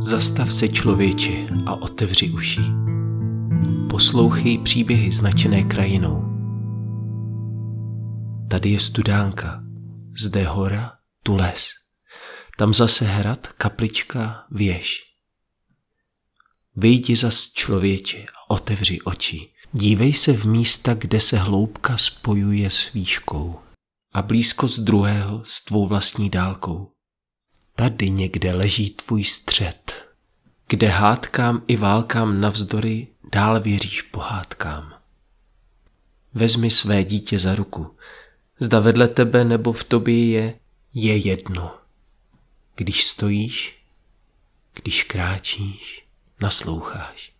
Zastav se člověče a otevři uši. Poslouchej příběhy značené krajinou. Tady je studánka, zde hora, tu les. Tam zase hrad, kaplička, věž. Vyjdi zas člověče a otevři oči. Dívej se v místa, kde se hloubka spojuje s výškou a blízkost druhého s tvou vlastní dálkou. Tady někde leží tvůj střed, kde hádkám i válkám navzdory dál věříš pohádkám. Vezmi své dítě za ruku, zda vedle tebe nebo v tobě je, je jedno. Když stojíš, když kráčíš, nasloucháš.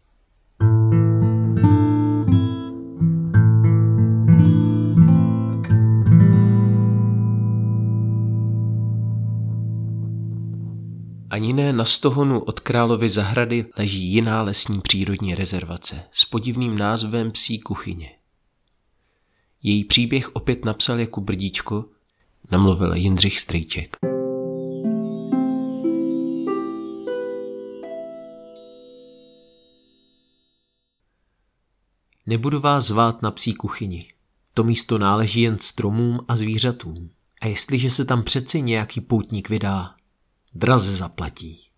Ani ne na stohonu od Královy zahrady leží jiná lesní přírodní rezervace s podivným názvem Psí kuchyně. Její příběh opět napsal jako brdíčko, namluvil Jindřich Strýček. Nebudu vás zvát na psí kuchyni. To místo náleží jen stromům a zvířatům. A jestliže se tam přeci nějaký poutník vydá, draze zaplatí.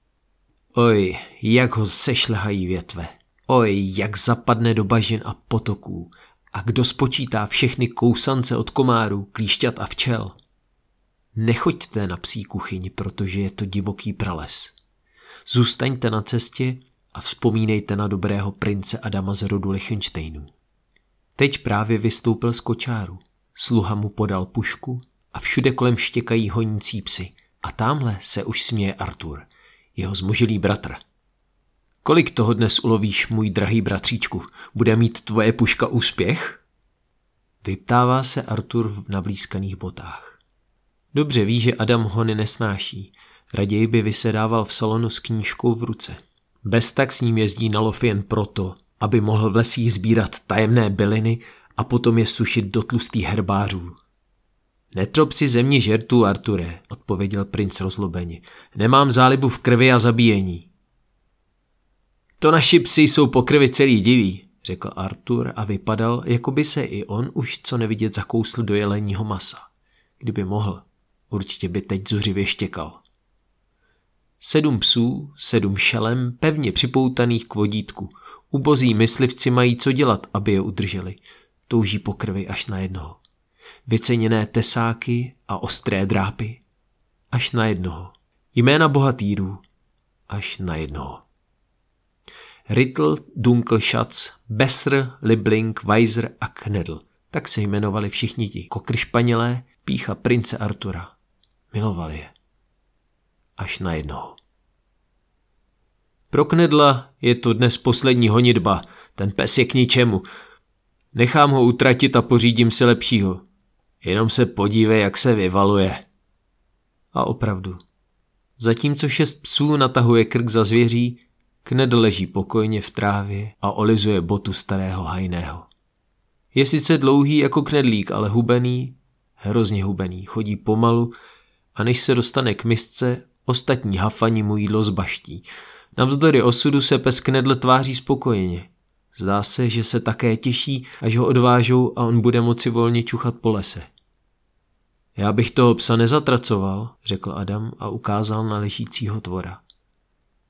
Oj, jak ho sešlehají větve. Oj, jak zapadne do bažin a potoků. A kdo spočítá všechny kousance od komárů, klíšťat a včel. Nechoďte na psí kuchyni, protože je to divoký prales. Zůstaňte na cestě a vzpomínejte na dobrého prince Adama z rodu Lichtensteinů. Teď právě vystoupil z kočáru. Sluha mu podal pušku a všude kolem štěkají honící psy. A tamhle se už směje Artur, jeho zmužilý bratr. Kolik toho dnes ulovíš, můj drahý bratříčku? Bude mít tvoje puška úspěch? Vyptává se Artur v nablízkaných botách. Dobře ví, že Adam hony nesnáší. Raději by vysedával v salonu s knížkou v ruce. Bez tak s ním jezdí na lov jen proto, aby mohl v lesích sbírat tajemné byliny a potom je sušit do tlustých herbářů. Netrop si země žertů, Arture, odpověděl princ rozlobeně. Nemám zálibu v krvi a zabíjení. To naši psi jsou po krvi celý diví, řekl Artur a vypadal, jako by se i on už co nevidět zakousl do jeleního masa. Kdyby mohl, určitě by teď zuřivě štěkal. Sedm psů, sedm šelem, pevně připoutaných k vodítku. Ubozí myslivci mají co dělat, aby je udrželi. Touží po krvi až na jednoho vyceněné tesáky a ostré drápy, až na jednoho. Jména bohatýrů, až na jednoho. Rittl, Dunkelschatz, Besser, Libling, Weiser a Knedl. Tak se jmenovali všichni ti kokry španělé, pícha prince Artura. Milovali je. Až na jednoho. Pro Knedla je to dnes poslední honitba. Ten pes je k ničemu. Nechám ho utratit a pořídím si lepšího. Jenom se podívej, jak se vyvaluje. A opravdu. Zatímco šest psů natahuje krk za zvěří, Kned leží pokojně v trávě a olizuje botu starého hajného. Je sice dlouhý jako knedlík, ale hubený, hrozně hubený, chodí pomalu a než se dostane k misce, ostatní hafani mu jídlo zbaští. Navzdory osudu se pes Knedl tváří spokojeně. Zdá se, že se také těší, až ho odvážou a on bude moci volně čuchat po lese. Já bych toho psa nezatracoval, řekl Adam a ukázal na ležícího tvora.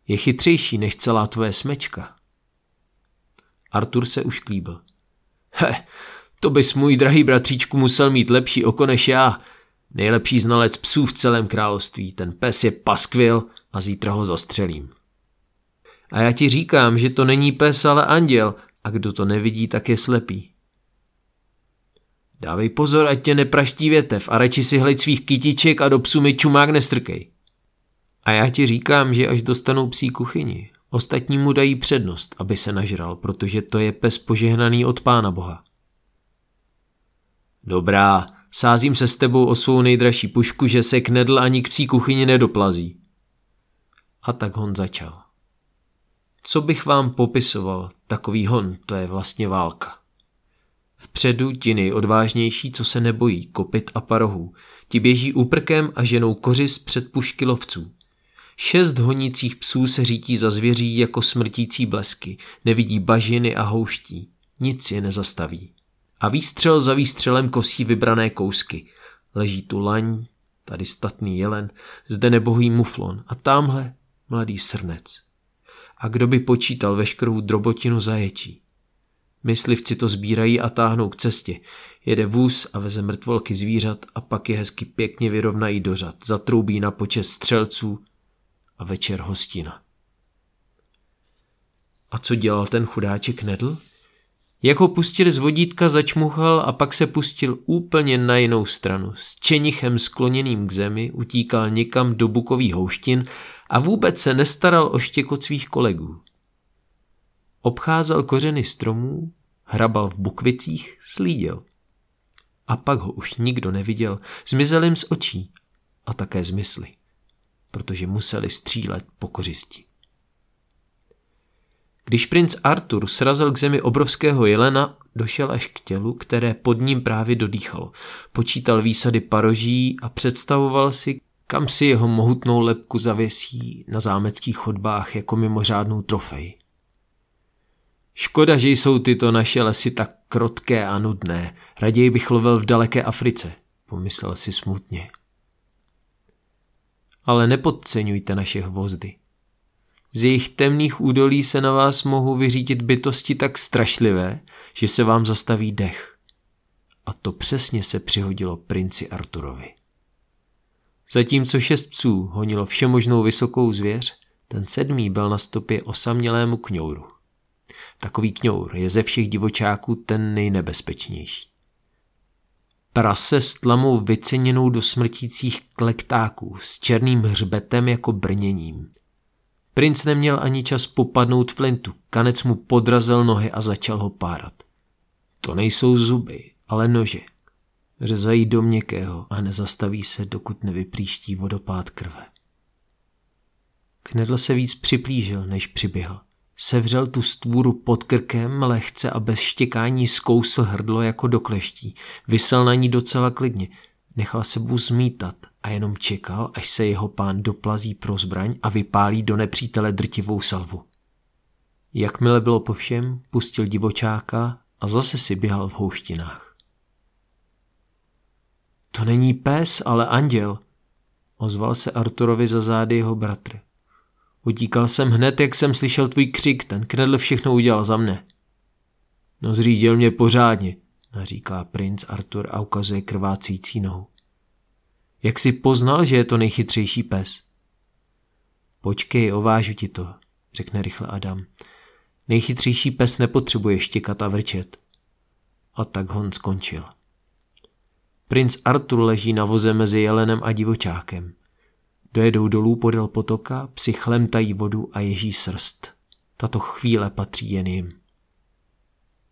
Je chytřejší než celá tvoje smečka. Artur se už klíbil. He, to bys můj drahý bratříčku musel mít lepší oko než já. Nejlepší znalec psů v celém království. Ten pes je paskvil a zítra ho zastřelím. A já ti říkám, že to není pes, ale anděl, a kdo to nevidí, tak je slepý. Dávej pozor, ať tě nepraští větev a radši si hlej svých kytiček a do psu mi čumák nestrkej. A já ti říkám, že až dostanou psí kuchyni, ostatní mu dají přednost, aby se nažral, protože to je pes požehnaný od pána boha. Dobrá, sázím se s tebou o svou nejdražší pušku, že se knedl ani k psí kuchyni nedoplazí. A tak hon začal. Co bych vám popisoval, takový hon, to je vlastně válka. Vpředu ti nejodvážnější, co se nebojí, kopit a parohů. Ti běží úprkem a ženou kořis před pušky lovců. Šest honících psů se řítí za zvěří jako smrtící blesky, nevidí bažiny a houští. Nic je nezastaví. A výstřel za výstřelem kosí vybrané kousky. Leží tu laň, tady statný jelen, zde nebohý muflon a tamhle mladý srnec. A kdo by počítal veškerou drobotinu zaječí? Myslivci to sbírají a táhnou k cestě. Jede vůz a veze mrtvolky zvířat a pak je hezky pěkně vyrovnají do řad. Zatroubí na počest střelců a večer hostina. A co dělal ten chudáček Nedl? Jak ho pustili z vodítka, začmuchal a pak se pustil úplně na jinou stranu. S čenichem skloněným k zemi utíkal někam do bukových houštin a vůbec se nestaral o štěkot svých kolegů. Obcházel kořeny stromů, hrabal v bukvicích, slídil. A pak ho už nikdo neviděl, zmizel jim z očí a také z mysli, protože museli střílet po kořisti. Když princ Artur srazil k zemi obrovského jelena, došel až k tělu, které pod ním právě dodýchalo. Počítal výsady paroží a představoval si, kam si jeho mohutnou lepku zavěsí na zámeckých chodbách jako mimořádnou trofej. Škoda, že jsou tyto naše lesy tak krotké a nudné. Raději bych lovil v daleké Africe, pomyslel si smutně. Ale nepodceňujte naše hvozdy. Z jejich temných údolí se na vás mohou vyřídit bytosti tak strašlivé, že se vám zastaví dech. A to přesně se přihodilo princi Arturovi. Zatímco šest psů honilo všemožnou vysokou zvěř, ten sedmý byl na stopě osamělému kňouru. Takový kňour je ze všech divočáků ten nejnebezpečnější. Prase s tlamou vyceněnou do smrtících klektáků s černým hřbetem jako brněním. Princ neměl ani čas popadnout flintu, kanec mu podrazil nohy a začal ho párat. To nejsou zuby, ale nože. Řezají do měkkého a nezastaví se, dokud nevypříští vodopád krve. Knedl se víc připlížil, než přiběhl. Sevřel tu stvůru pod krkem lehce a bez štěkání zkousl hrdlo jako do kleští. Vysel na ní docela klidně. Nechal se bu zmítat a jenom čekal, až se jeho pán doplazí pro zbraň a vypálí do nepřítele drtivou salvu. Jakmile bylo po všem, pustil divočáka a zase si běhal v houštinách. To není pes, ale anděl, ozval se Arturovi za zády jeho bratr. Utíkal jsem hned, jak jsem slyšel tvůj křik, ten knedl všechno udělal za mne. No zřídil mě pořádně, naříká princ Artur a ukazuje krvácící nohu. Jak si poznal, že je to nejchytřejší pes? Počkej, ovážu ti to, řekne rychle Adam. Nejchytřejší pes nepotřebuje štěkat a vrčet. A tak hon skončil. Princ Artur leží na voze mezi jelenem a divočákem. Dojedou dolů podél potoka, psi chlemtají vodu a ježí srst. Tato chvíle patří jen jim.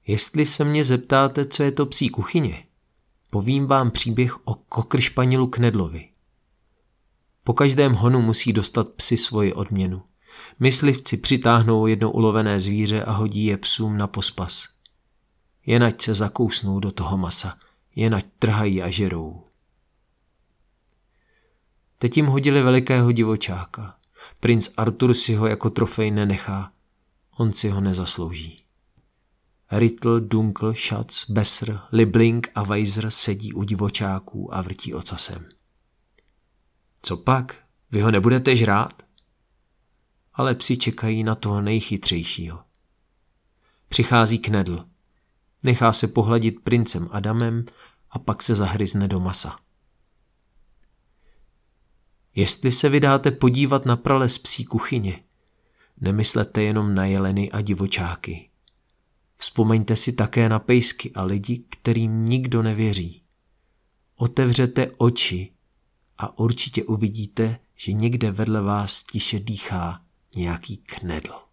Jestli se mě zeptáte, co je to psí kuchyně, povím vám příběh o kokršpanilu Knedlovi. Po každém honu musí dostat psi svoji odměnu. Myslivci přitáhnou jedno ulovené zvíře a hodí je psům na pospas. Jenať se zakousnou do toho masa, jenať trhají a žerou. Teď jim hodili velikého divočáka. Princ Artur si ho jako trofej nenechá. On si ho nezaslouží. Rittl, Dunkl, Schatz, Besser, Libling a Weiser sedí u divočáků a vrtí ocasem. Co pak? Vy ho nebudete žrát? Ale psi čekají na toho nejchytřejšího. Přichází Knedl. Nechá se pohladit princem Adamem a pak se zahryzne do masa. Jestli se vydáte podívat na prales psí kuchyně, nemyslete jenom na jeleny a divočáky. Vzpomeňte si také na pejsky a lidi, kterým nikdo nevěří. Otevřete oči a určitě uvidíte, že někde vedle vás tiše dýchá nějaký knedl.